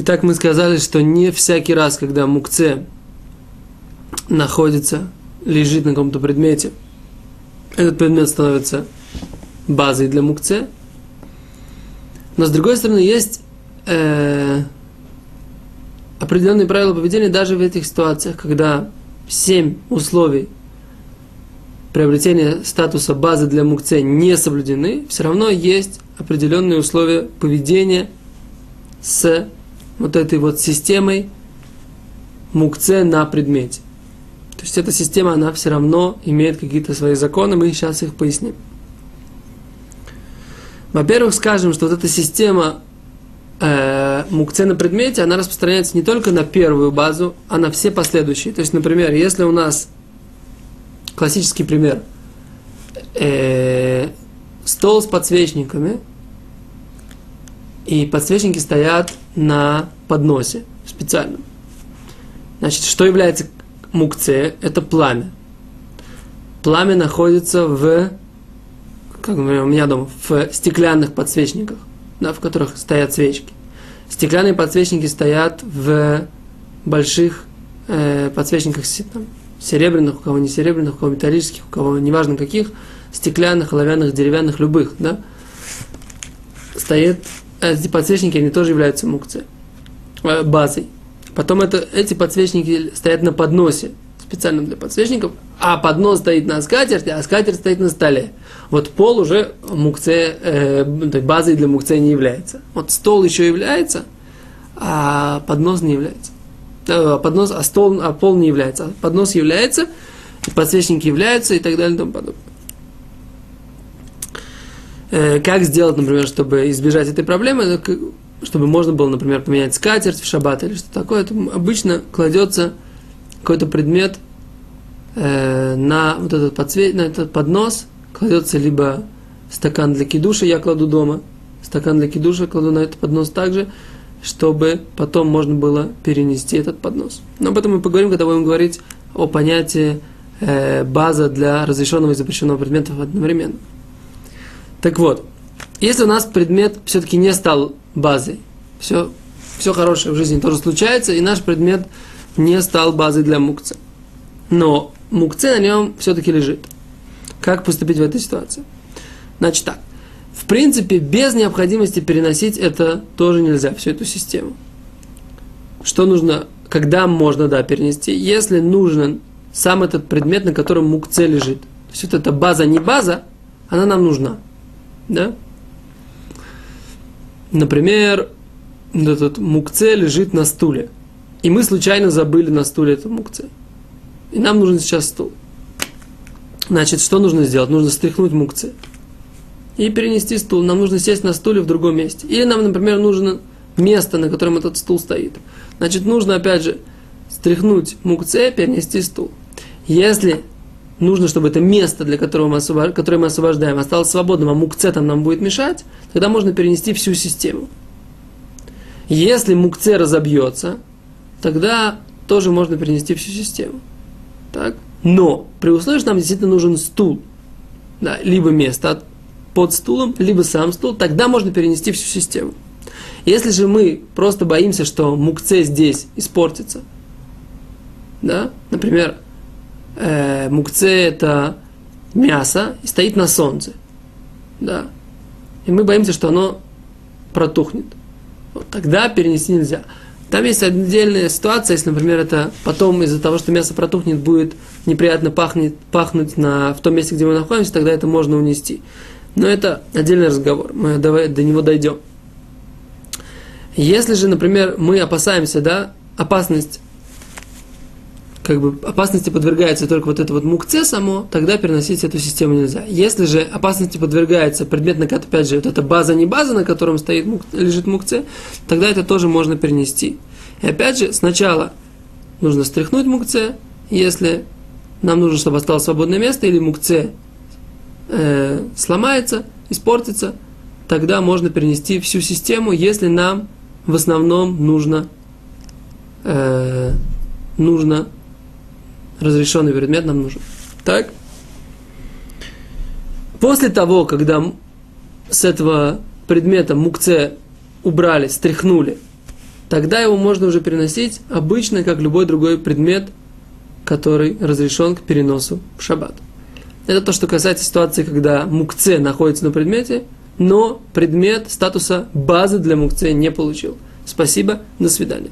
Итак, мы сказали, что не всякий раз, когда мукце находится, лежит на каком-то предмете, этот предмет становится базой для мукце. Но с другой стороны, есть э, определенные правила поведения даже в этих ситуациях, когда семь условий приобретения статуса базы для мукце не соблюдены, все равно есть определенные условия поведения с вот этой вот системой мукце на предмете. То есть эта система, она все равно имеет какие-то свои законы, мы сейчас их поясним. Во-первых, скажем, что вот эта система э, мукце на предмете, она распространяется не только на первую базу, а на все последующие. То есть, например, если у нас классический пример, э, стол с подсвечниками, и подсвечники стоят на подносе специальном. Значит, что является мукце? Это пламя. Пламя находится в, как у меня дома, в стеклянных подсвечниках, да, в которых стоят свечки. Стеклянные подсвечники стоят в больших э, подсвечниках там, серебряных, у кого не серебряных, у кого металлических, у кого неважно каких, стеклянных, оловянных, деревянных, любых, да, стоит эти подсвечники, они тоже являются мукцией, э, базой. Потом это, эти подсвечники стоят на подносе, специально для подсвечников, а поднос стоит на скатерти, а скатерть стоит на столе. Вот пол уже мукце, э, базой для мукце не является. Вот стол еще является, а поднос не является. Э, поднос, а, стол, а пол не является. Поднос является, подсвечники являются и так далее и тому подобное. Э, как сделать, например, чтобы избежать этой проблемы, чтобы можно было, например, поменять скатерть в шаббат или что такое, это обычно кладется какой-то предмет э, на вот этот подсвет, на этот поднос, кладется либо стакан для кидуша, я кладу дома, стакан для кидуша кладу на этот поднос также, чтобы потом можно было перенести этот поднос. Но об этом мы поговорим, когда будем говорить о понятии э, база для разрешенного и запрещенного предметов одновременно. Так вот, если у нас предмет все-таки не стал базой, все, все хорошее в жизни тоже случается, и наш предмет не стал базой для мукцы. Но мукцы на нем все-таки лежит. Как поступить в этой ситуации? Значит так. В принципе, без необходимости переносить это тоже нельзя, всю эту систему. Что нужно, когда можно, да, перенести? Если нужен сам этот предмет, на котором мукце лежит. То есть вот эта база не база, она нам нужна. Да? Например, этот мукце лежит на стуле. И мы случайно забыли на стуле этот мукце. И нам нужен сейчас стул. Значит, что нужно сделать? Нужно стряхнуть мукце. И перенести стул. Нам нужно сесть на стуле в другом месте. Или нам, например, нужно место, на котором этот стул стоит. Значит, нужно, опять же, стряхнуть мукце, перенести стул. Если нужно, чтобы это место, для которого мы, освобож... которое мы освобождаем, осталось свободным, а мукце там нам будет мешать, тогда можно перенести всю систему. Если мукце разобьется, тогда тоже можно перенести всю систему. Так? Но при условии, что нам действительно нужен стул, да, либо место под стулом, либо сам стул, тогда можно перенести всю систему. Если же мы просто боимся, что мукце здесь испортится, да, например, э, мукце это мясо и стоит на солнце. Да. И мы боимся, что оно протухнет. Вот тогда перенести нельзя. Там есть отдельная ситуация, если, например, это потом из-за того, что мясо протухнет, будет неприятно пахнет, пахнуть на, в том месте, где мы находимся, тогда это можно унести. Но это отдельный разговор, мы давай до него дойдем. Если же, например, мы опасаемся, да, опасность как бы опасности подвергается только вот это вот мукце само, тогда переносить эту систему нельзя. Если же опасности подвергается предмет, на который, опять же, вот эта база не база, на котором стоит, лежит мукце, тогда это тоже можно перенести. И опять же, сначала нужно стряхнуть мукце, если нам нужно, чтобы осталось свободное место, или мукце э, сломается, испортится, тогда можно перенести всю систему, если нам в основном нужно, э, нужно разрешенный предмет нам нужен. Так? После того, когда с этого предмета мукце убрали, стряхнули, тогда его можно уже переносить обычно, как любой другой предмет, который разрешен к переносу в шаббат. Это то, что касается ситуации, когда мукце находится на предмете, но предмет статуса базы для мукце не получил. Спасибо, до свидания.